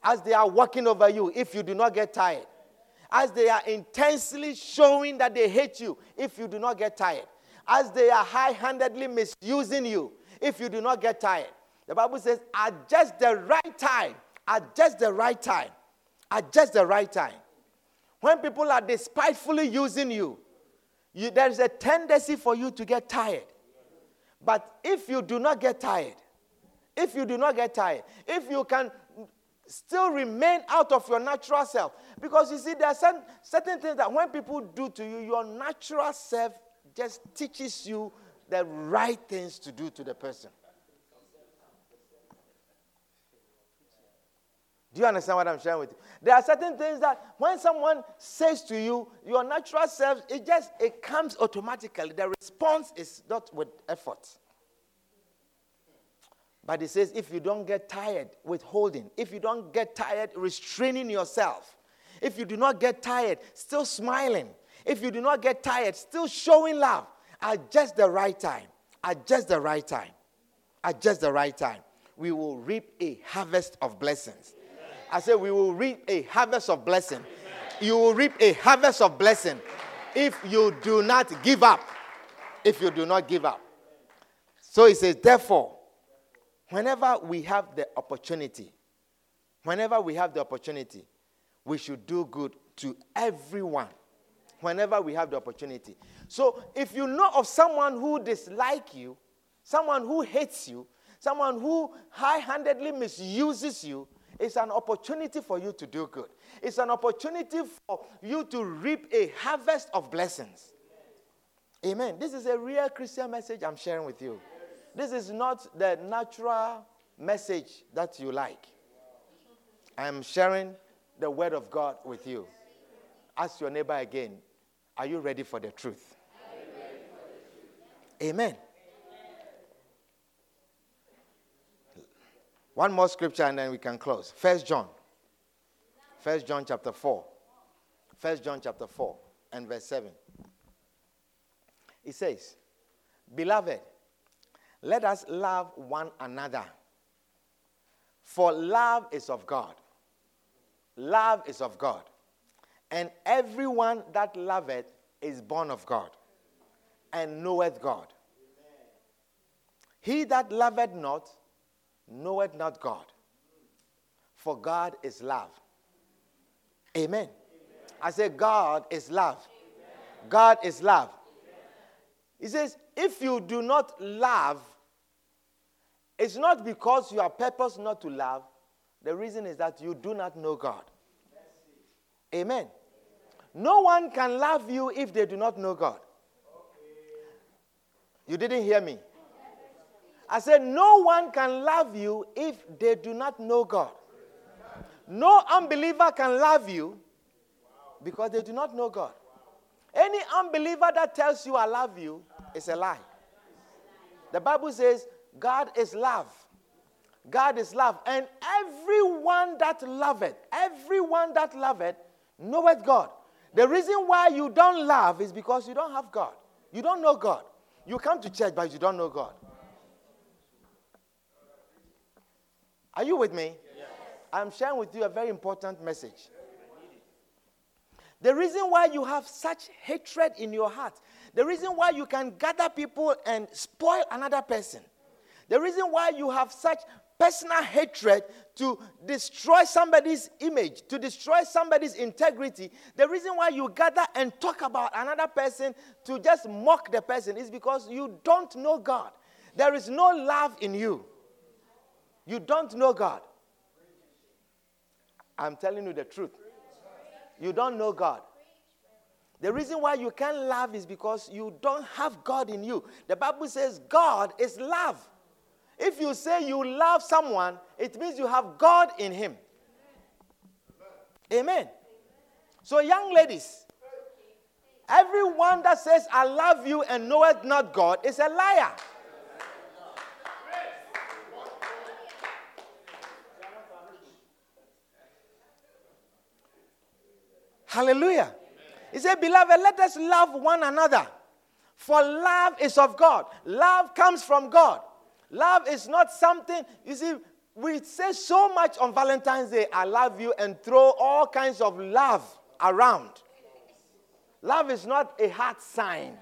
S1: as they are walking over you, if you do not get tired, as they are intensely showing that they hate you, if you do not get tired, as they are high handedly misusing you, if you do not get tired. The Bible says, at just the right time, at just the right time, at just the right time. When people are despitefully using you, you there is a tendency for you to get tired. But if you do not get tired, if you do not get tired, if you can still remain out of your natural self, because you see, there are certain, certain things that when people do to you, your natural self just teaches you the right things to do to the person. Do you understand what I'm sharing with you? There are certain things that when someone says to you, your natural self, it just it comes automatically. The response is not with effort. But it says if you don't get tired withholding, if you don't get tired restraining yourself, if you do not get tired still smiling, if you do not get tired still showing love at just the right time, at just the right time, at just the right time, we will reap a harvest of blessings. I said, we will reap a harvest of blessing. You will reap a harvest of blessing if you do not give up. If you do not give up. So he says, therefore, whenever we have the opportunity, whenever we have the opportunity, we should do good to everyone. Whenever we have the opportunity. So if you know of someone who dislike you, someone who hates you, someone who high-handedly misuses you, it's an opportunity for you to do good. It's an opportunity for you to reap a harvest of blessings. Amen. This is a real Christian message I'm sharing with you. This is not the natural message that you like. I am sharing the word of God with you. Ask your neighbor again Are you ready for the truth? Amen. One more scripture and then we can close. First John. First John chapter 4. First John chapter 4 and verse 7. It says, Beloved, let us love one another. For love is of God. Love is of God. And everyone that loveth is born of God and knoweth God. He that loveth not knoweth not God, for God is love. Amen. Amen. I say, God is love. Amen. God is love. Amen. He says, if you do not love, it's not because you are purpose not to love. The reason is that you do not know God. Amen. No one can love you if they do not know God. You didn't hear me. I said, No one can love you if they do not know God. No unbeliever can love you because they do not know God. Any unbeliever that tells you I love you is a lie. The Bible says God is love. God is love. And everyone that loveth, everyone that loveth, knoweth God. The reason why you don't love is because you don't have God. You don't know God. You come to church, but you don't know God. Are you with me? Yes. I'm sharing with you a very important message. The reason why you have such hatred in your heart, the reason why you can gather people and spoil another person, the reason why you have such personal hatred to destroy somebody's image, to destroy somebody's integrity, the reason why you gather and talk about another person to just mock the person is because you don't know God. There is no love in you. You don't know God. I'm telling you the truth. You don't know God. The reason why you can't love is because you don't have God in you. The Bible says God is love. If you say you love someone, it means you have God in him. Amen. So, young ladies, everyone that says, I love you and knoweth not God is a liar. Hallelujah. He said, Beloved, let us love one another. For love is of God. Love comes from God. Love is not something, you see, we say so much on Valentine's Day, I love you, and throw all kinds of love around. Love is not a heart sign.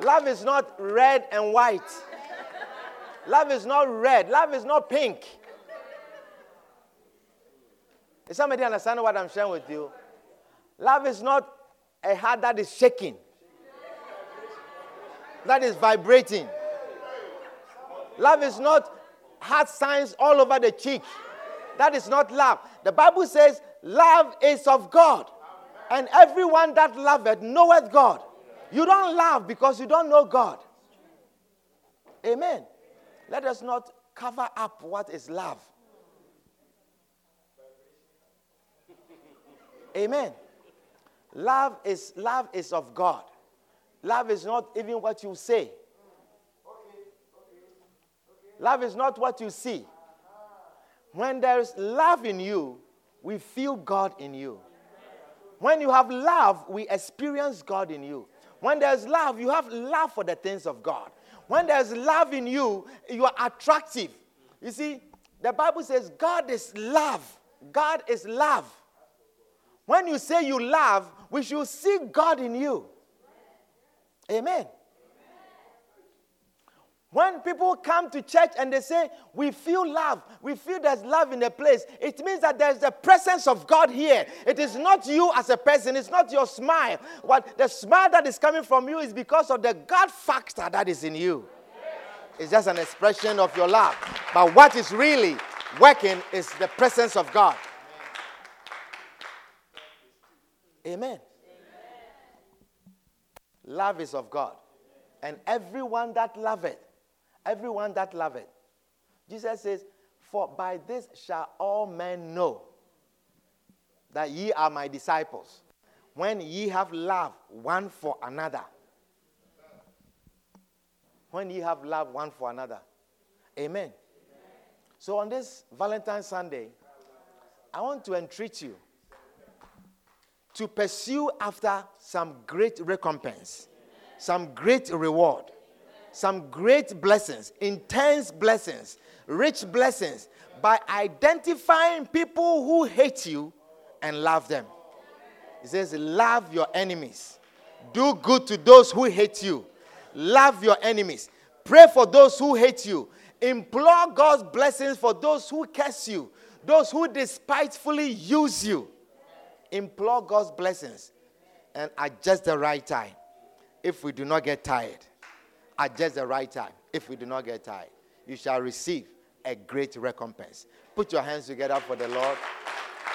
S1: Love is not red and white. Love is not red. Love is not pink. Is somebody understand what I'm sharing with you? Love is not a heart that is shaking, that is vibrating. Love is not heart signs all over the cheek. That is not love. The Bible says love is of God. And everyone that loveth knoweth God. You don't love because you don't know God. Amen. Let us not cover up what is love. Amen. Love is love is of God. Love is not even what you say. Love is not what you see. When there's love in you, we feel God in you. When you have love, we experience God in you. When there's love, you have love for the things of God. When there's love in you, you are attractive. You see, the Bible says God is love. God is love. When you say you love, we should see God in you. Amen. When people come to church and they say, We feel love, we feel there's love in the place, it means that there's the presence of God here. It is not you as a person, it's not your smile. What the smile that is coming from you is because of the God factor that is in you. It's just an expression of your love. But what is really working is the presence of God. Amen. Amen. Love is of God. And everyone that loveth Everyone that loveth. Jesus says, For by this shall all men know that ye are my disciples, when ye have love one for another. when ye have love one for another. Amen. So on this Valentine's Sunday, I want to entreat you to pursue after some great recompense, some great reward, some great blessings, intense blessings, rich blessings by identifying people who hate you and love them. He says, Love your enemies, do good to those who hate you, love your enemies, pray for those who hate you, implore God's blessings for those who curse you, those who despitefully use you. Implore God's blessings and at just the right time. If we do not get tired, at just the right time, if we do not get tired, you shall receive a great recompense. Put your hands together for the Lord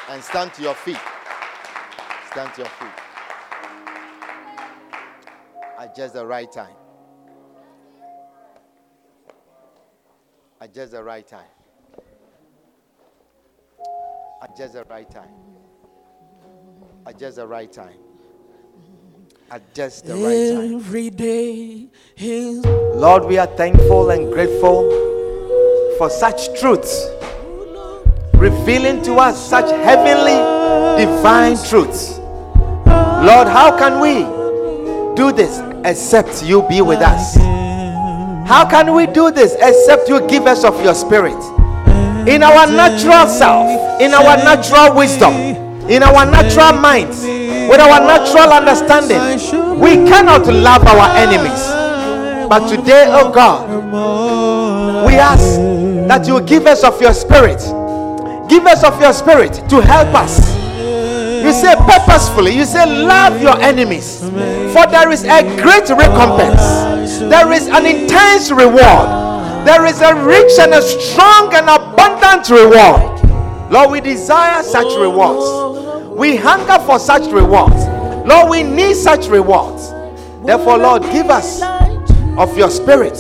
S1: and stand to your feet. Stand to your feet. At just the right time. At just the right time. At just the right time. At just the right time. At just the right time.
S2: Every day is
S1: Lord, we are thankful and grateful for such truths, revealing to us such heavenly, divine truths. Lord, how can we do this except you be with us? How can we do this except you give us of your spirit? In our natural self, in our natural wisdom, in our natural minds, with our natural understanding, we cannot love our enemies. But today, oh God, we ask that you give us of your spirit. Give us of your spirit to help us. You say purposefully, you say love your enemies. For there is a great recompense, there is an intense reward, there is a rich and a strong and abundant reward. Lord, we desire such rewards. We hunger for such rewards. Lord, we need such rewards. Therefore, Lord, give us of your spirit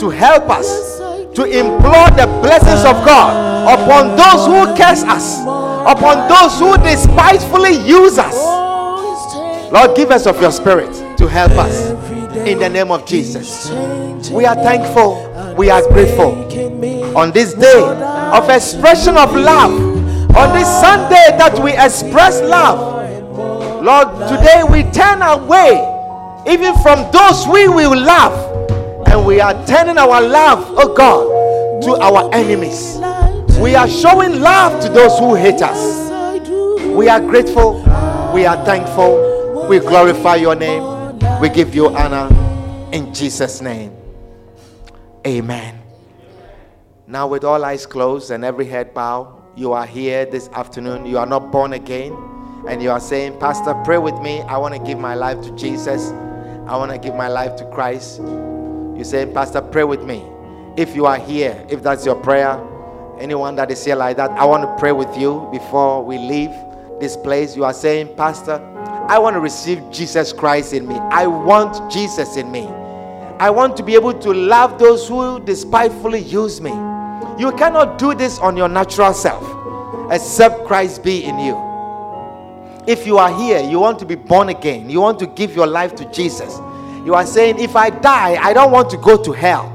S1: to help us to implore the blessings of God upon those who curse us, upon those who despitefully use us. Lord, give us of your spirit to help us in the name of Jesus. We are thankful, we are grateful on this day of expression of love, on this Sunday that we express love. Lord, today we turn away even from those we will love and we are turning our love, oh God, to our enemies. We are showing love to those who hate us. We are grateful. We are thankful. We glorify your name. We give you honor in Jesus' name. Amen. Now, with all eyes closed and every head bowed, you are here this afternoon. You are not born again. And you are saying, Pastor, pray with me. I want to give my life to Jesus. I want to give my life to Christ. You say, Pastor, pray with me. If you are here, if that's your prayer, anyone that is here like that, I want to pray with you before we leave this place. You are saying, Pastor, I want to receive Jesus Christ in me. I want Jesus in me. I want to be able to love those who despitefully use me. You cannot do this on your natural self except Christ be in you. If you are here, you want to be born again, you want to give your life to Jesus. You are saying, If I die, I don't want to go to hell.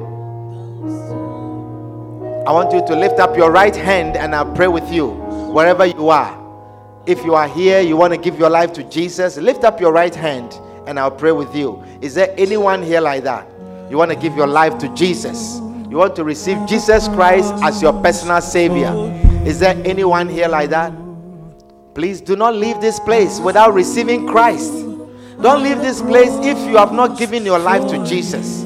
S1: I want you to lift up your right hand and I'll pray with you wherever you are. If you are here, you want to give your life to Jesus, lift up your right hand and I'll pray with you. Is there anyone here like that? You want to give your life to Jesus? You want to receive Jesus Christ as your personal Savior? Is there anyone here like that? Please do not leave this place without receiving Christ. Don't leave this place if you have not given your life to Jesus.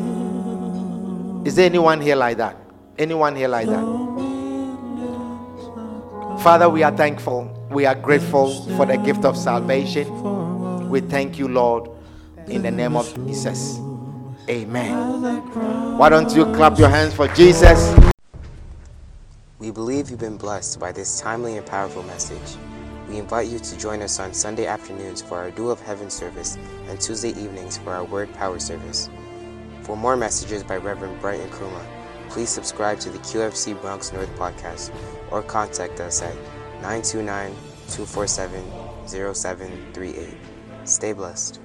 S1: Is there anyone here like that? Anyone here like that? Father, we are thankful. We are grateful for the gift of salvation. We thank you, Lord, in the name of Jesus. Amen. Why don't you clap your hands for Jesus?
S3: We believe you've been blessed by this timely and powerful message. We invite you to join us on Sunday afternoons for our Duel of Heaven service and Tuesday evenings for our Word Power service. For more messages by Reverend Brighton Kruma, please subscribe to the QFC Bronx North podcast or contact us at 929 247 0738. Stay blessed.